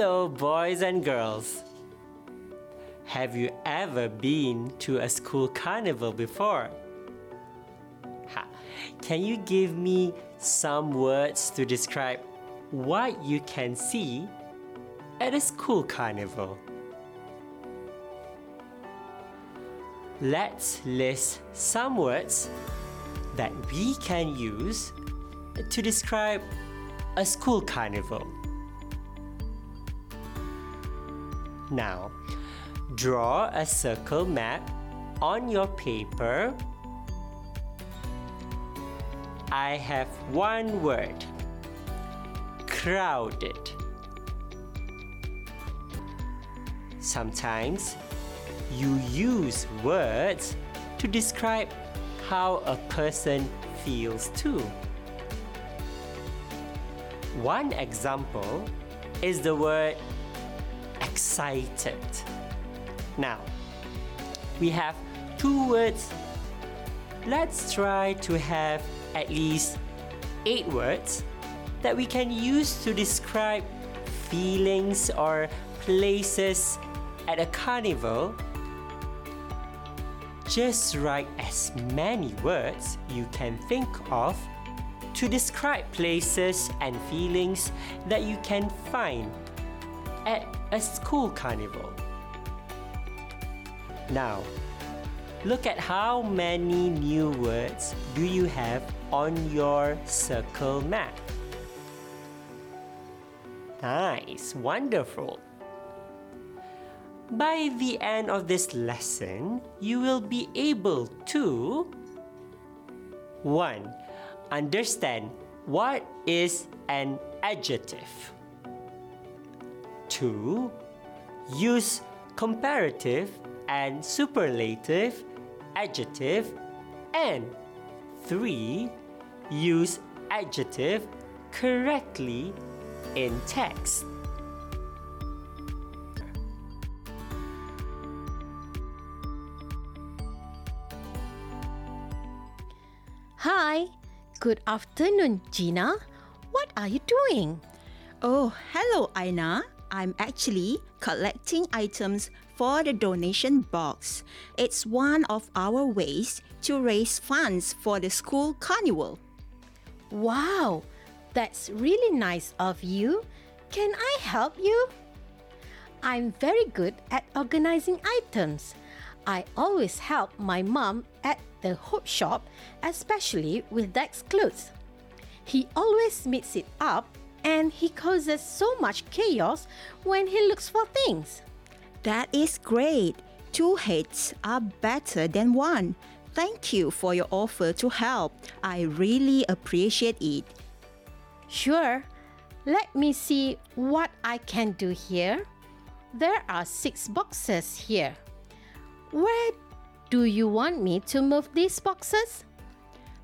Hello, boys and girls. Have you ever been to a school carnival before? Ha. Can you give me some words to describe what you can see at a school carnival? Let's list some words that we can use to describe a school carnival. Now, draw a circle map on your paper. I have one word crowded. Sometimes you use words to describe how a person feels too. One example is the word excited. Now, we have two words. Let's try to have at least eight words that we can use to describe feelings or places at a carnival. Just write as many words you can think of to describe places and feelings that you can find at a school carnival. Now, look at how many new words do you have on your circle map. Nice, wonderful. By the end of this lesson, you will be able to 1. Understand what is an adjective. 2. Use comparative and superlative adjective. And 3. Use adjective correctly in text. Hi, good afternoon, Gina. What are you doing? Oh, hello, Aina. I'm actually collecting items for the donation box. It's one of our ways to raise funds for the school carnival. Wow, that's really nice of you. Can I help you? I'm very good at organizing items. I always help my mom at the Hope shop, especially with Dex clothes. He always mixes it up and he causes so much chaos when he looks for things. That is great. Two heads are better than one. Thank you for your offer to help. I really appreciate it. Sure, let me see what I can do here. There are six boxes here. Where do you want me to move these boxes?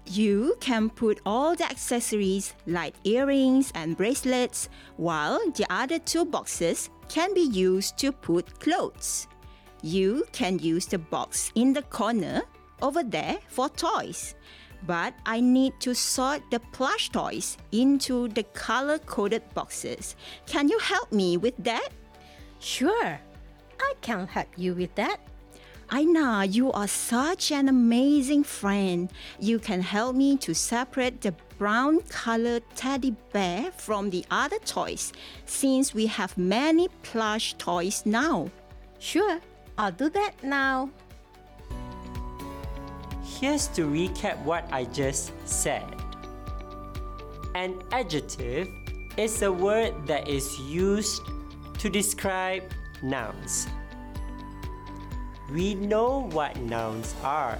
You can put all the accessories like earrings and bracelets, while the other two boxes can be used to put clothes. You can use the box in the corner over there for toys. But I need to sort the plush toys into the color coded boxes. Can you help me with that? Sure, I can help you with that. Aina, you are such an amazing friend. You can help me to separate the brown colored teddy bear from the other toys since we have many plush toys now. Sure, I'll do that now. Here's to recap what I just said. An adjective is a word that is used to describe nouns. We know what nouns are.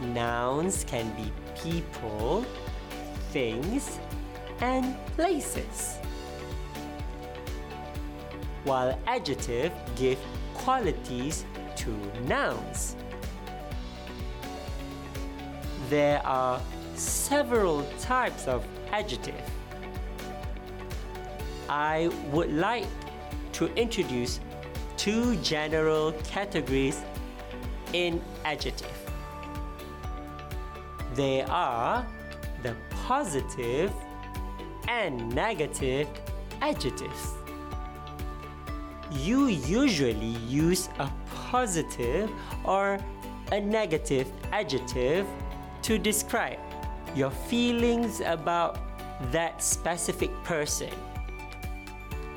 Nouns can be people, things, and places. While adjective give qualities to nouns. There are several types of adjective. I would like to introduce two general categories in adjective. They are the positive and negative adjectives. you usually use a positive or a negative adjective to describe your feelings about that specific person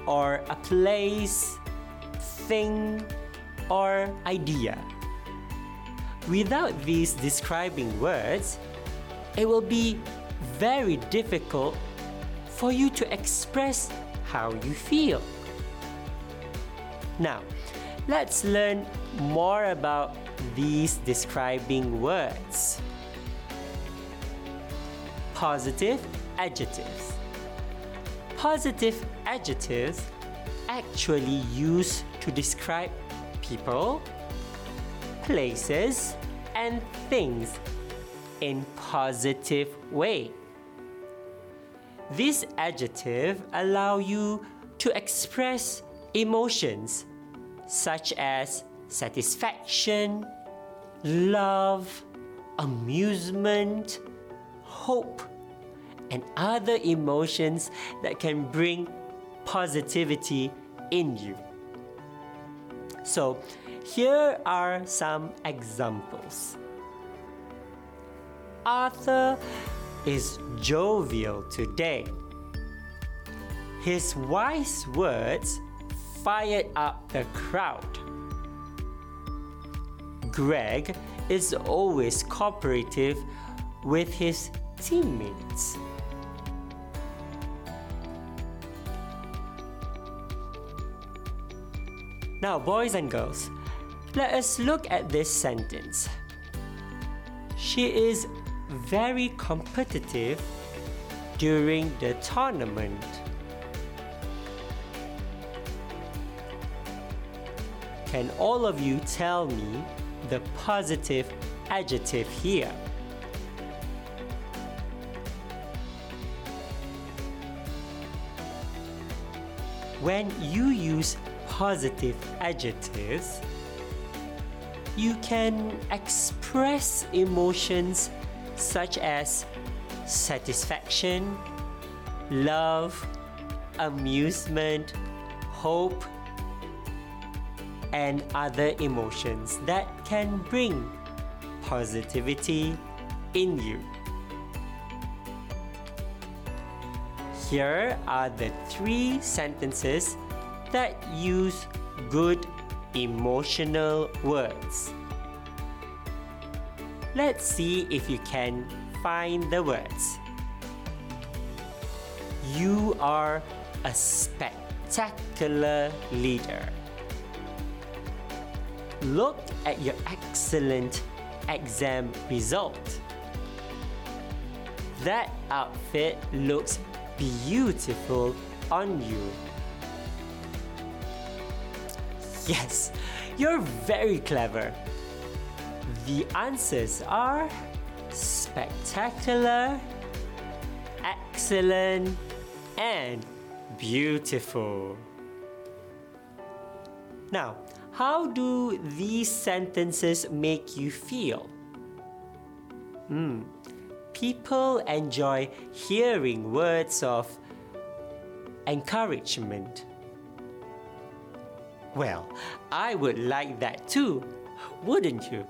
or a place, thing, or idea. Without these describing words, it will be very difficult for you to express how you feel. Now, let's learn more about these describing words. Positive adjectives. Positive adjectives actually used to describe people, places, and things in positive way. This adjective allow you to express emotions such as satisfaction, love, amusement, hope, and other emotions that can bring positivity in you. So, here are some examples. Arthur is jovial today. His wise words fired up the crowd. Greg is always cooperative with his teammates. Now, boys and girls, let us look at this sentence. She is very competitive during the tournament. Can all of you tell me the positive adjective here? When you use positive adjectives, you can express emotions such as satisfaction, love, amusement, hope, and other emotions that can bring positivity in you. Here are the three sentences that use good emotional words. Let's see if you can find the words. You are a spectacular leader. Look at your excellent exam result. That outfit looks beautiful on you. Yes, you're very clever. The answers are spectacular, excellent, and beautiful. Now, how do these sentences make you feel? Hmm. People enjoy hearing words of encouragement. Well, I would like that too, wouldn't you?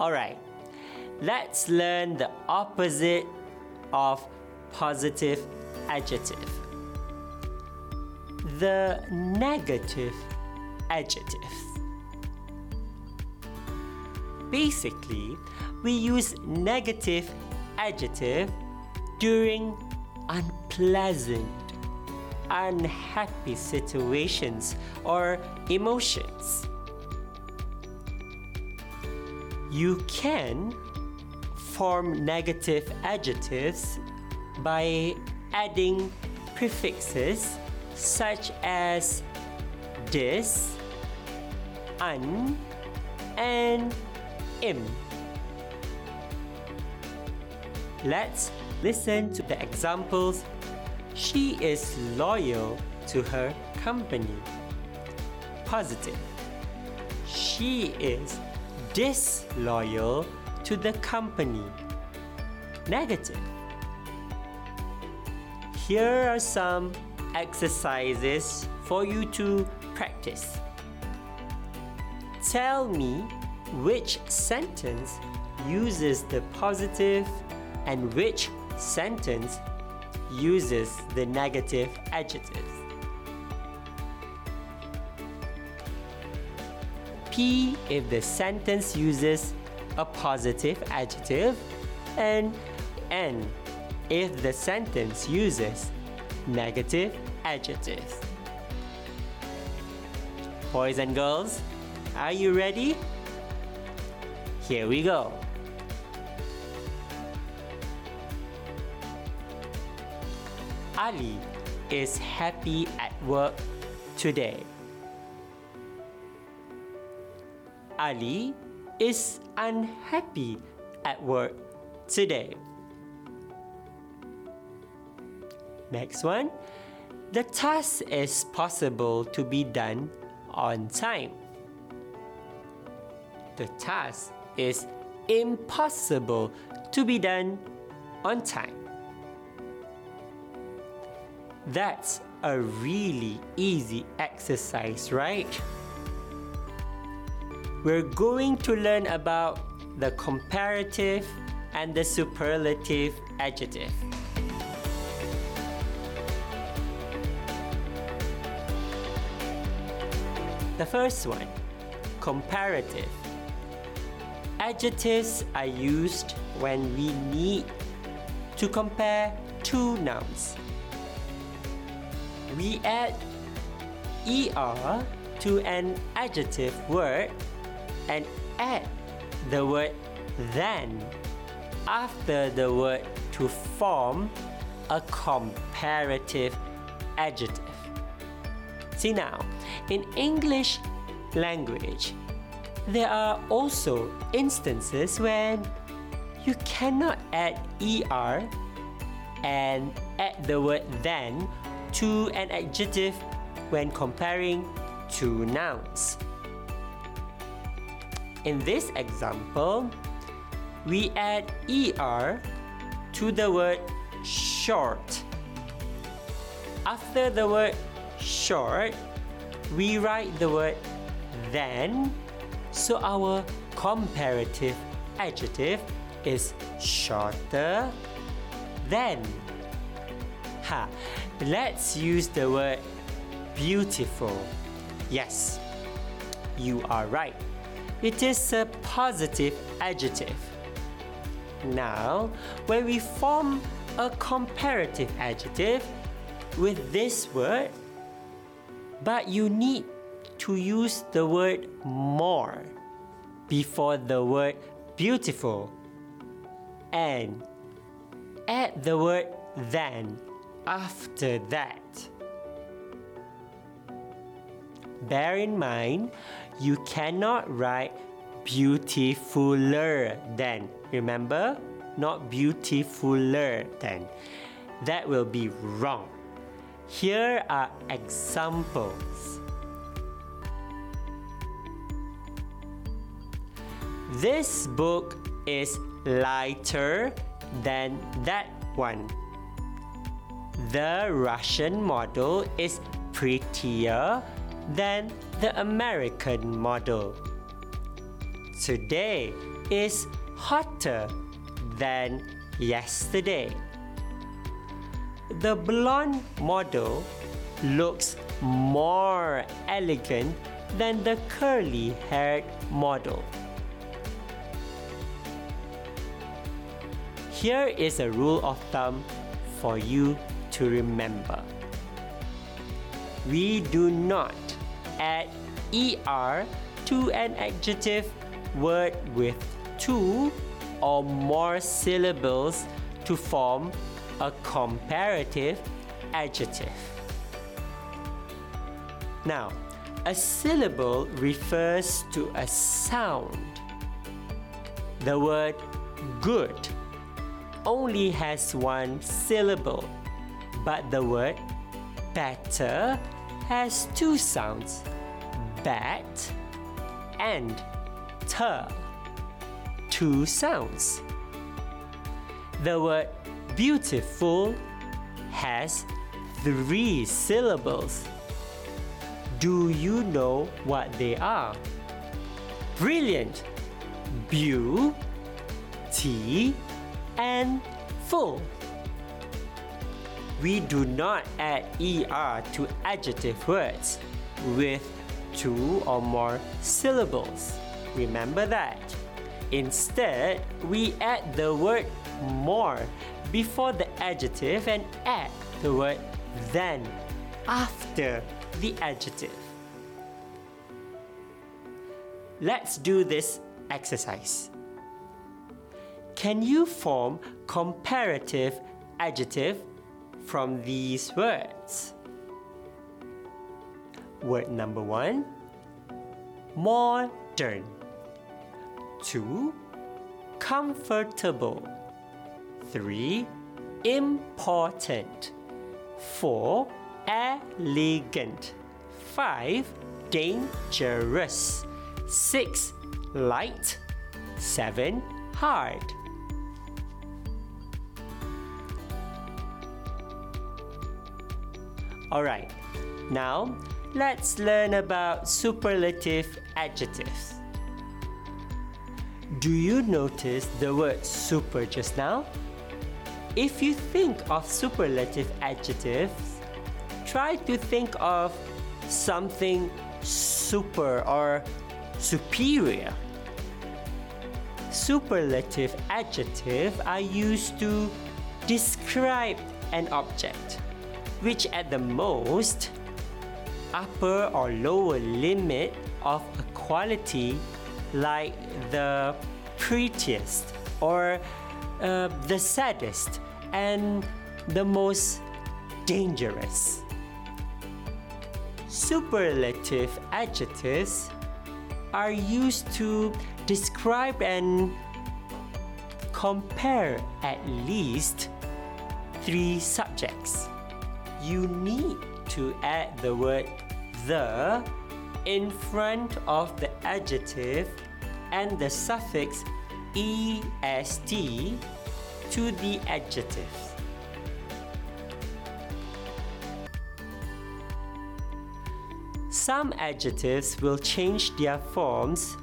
Alright, let's learn the opposite of positive adjective. The negative adjective. Basically, we use negative adjective during unpleasant, unhappy situations or emotions. You can form negative adjectives by adding prefixes such as dis, un, and im. Let's listen to the examples. She is loyal to her company. Positive. She is disloyal to the company. Negative. Here are some exercises for you to practice. Tell me which sentence uses the positive and which sentence uses the negative adjectives. P if the sentence uses a positive adjective and N if the sentence uses negative adjectives. Boys and girls, are you ready? Here we go. Ali is happy at work today. Ali is unhappy at work today. Next one. The task is possible to be done on time. The task is impossible to be done on time. That's a really easy exercise, right? We're going to learn about the comparative and the superlative adjective. The first one, comparative. Adjectives are used when we need to compare two nouns. We add er to an adjective word and add the word then after the word to form a comparative adjective. See now, in English language, there are also instances when you cannot add er and add the word than to an adjective when comparing two nouns. In this example, we add er to the word short. After the word short, we write the word then, so our comparative adjective is shorter than. Ha, let's use the word beautiful. Yes, you are right. It is a positive adjective. Now, when we form a comparative adjective with this word, but you need to use the word more before the word beautiful and add the word than after that. Bear in mind, you cannot write beautifuler than. Remember? Not beautifuler than. That will be wrong. Here are examples. This book is lighter than that one. The Russian model is prettier than the American model. Today is hotter than yesterday. The blonde model looks more elegant than the curly haired model. Here is a rule of thumb for you to remember. We do not add er to an adjective word with two or more syllables to form a comparative adjective. Now, a syllable refers to a sound. The word good only has one syllable, but the word better has two sounds bat and ter. Two sounds. The word beautiful has three syllables. Do you know what they are? Brilliant! beauty, and full. We do not add er to adjective words with two or more syllables. Remember that. Instead, we add the word more before the adjective and add the word then after the adjective. Let's do this exercise. Can you form comparative adjective from these words? Word number one modern. Two comfortable. Three important. Four elegant. Five dangerous. Six light. Seven hard. Alright, now let's learn about superlative adjectives. Do you notice the word super just now? If you think of superlative adjectives, try to think of something super or superior. Superlative adjectives are used to describe an object which at the most upper or lower limit of a quality like the prettiest or uh, the saddest and the most dangerous. Superlative adjectives are used to describe and compare at least three subjects you need to add the word the in front of the adjective and the suffix est to the adjective. Some adjectives will change their forms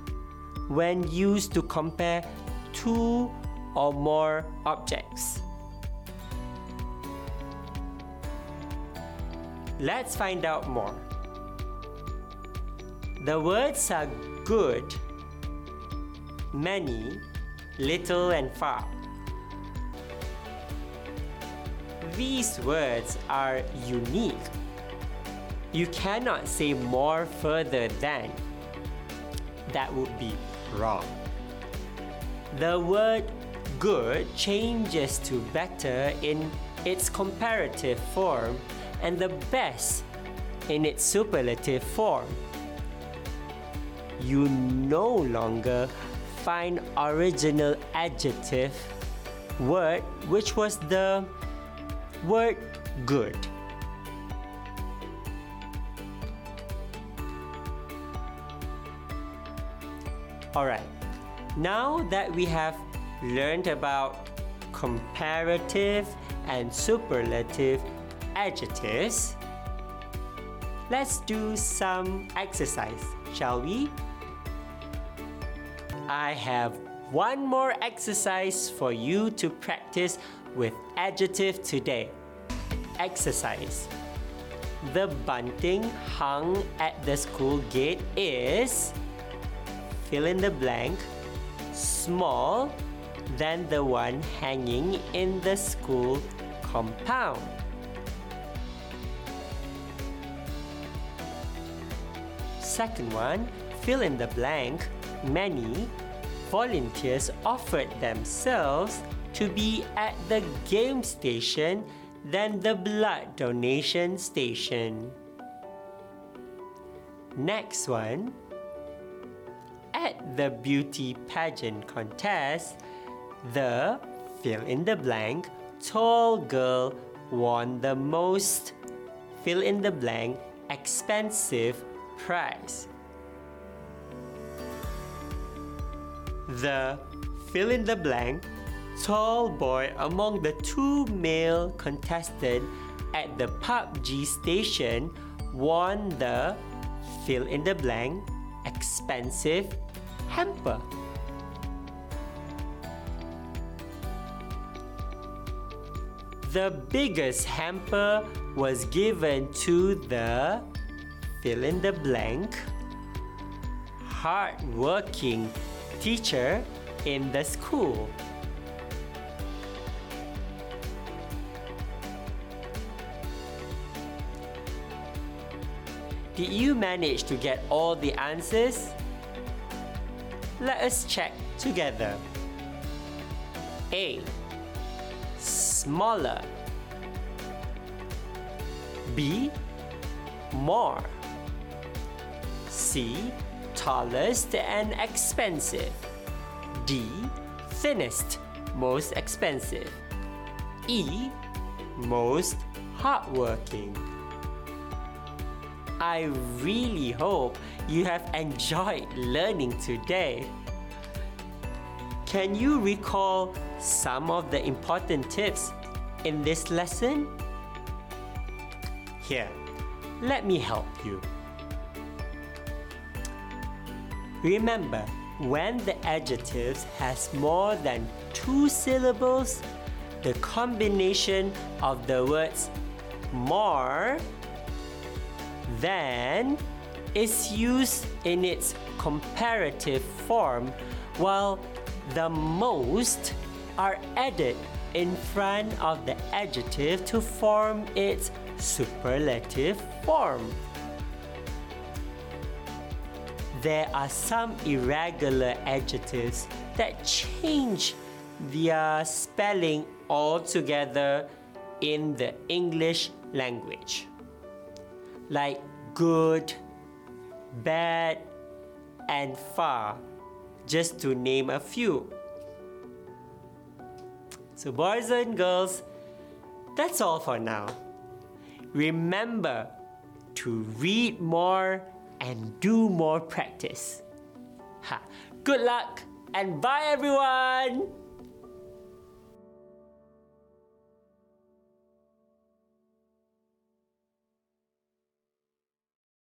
when used to compare two or more objects. Let's find out more. The words are good, many, little, and far. These words are unique. You cannot say more further than. That would be wrong. The word good changes to better in its comparative form and the best in its superlative form. You no longer find original adjective word which was the word good. Alright, now that we have learned about comparative and superlative adjectives, let's do some exercise, shall we? I have one more exercise for you to practice with adjective today. Exercise. The bunting hung at the school gate is fill in the blank small than the one hanging in the school compound. Second one, fill in the blank. Many volunteers offered themselves to be at the game station than the blood donation station. Next one, at the beauty pageant contest, the fill in the blank tall girl won the most fill in the blank expensive The fill in the blank tall boy among the two male contestants at the PUBG station won the fill in the blank expensive hamper. The biggest hamper was given to the fill in the blank hardworking teacher in the school. Did you manage to get all the answers? Let us check together. A. Smaller. B. More. C. Tallest and expensive. D. Thinnest, most expensive. E. Most hardworking. I really hope you have enjoyed learning today. Can you recall some of the important tips in this lesson? Here, let me help you. Remember, when the adjective has more than two syllables, the combination of the words more than is used in its comparative form while the most are added in front of the adjective to form its superlative form. There are some irregular adjectives that change their spelling altogether in the English language like good, bad, and far, just to name a few. So, boys and girls, that's all for now. Remember to read more and do more practice. Ha. Good luck and bye everyone!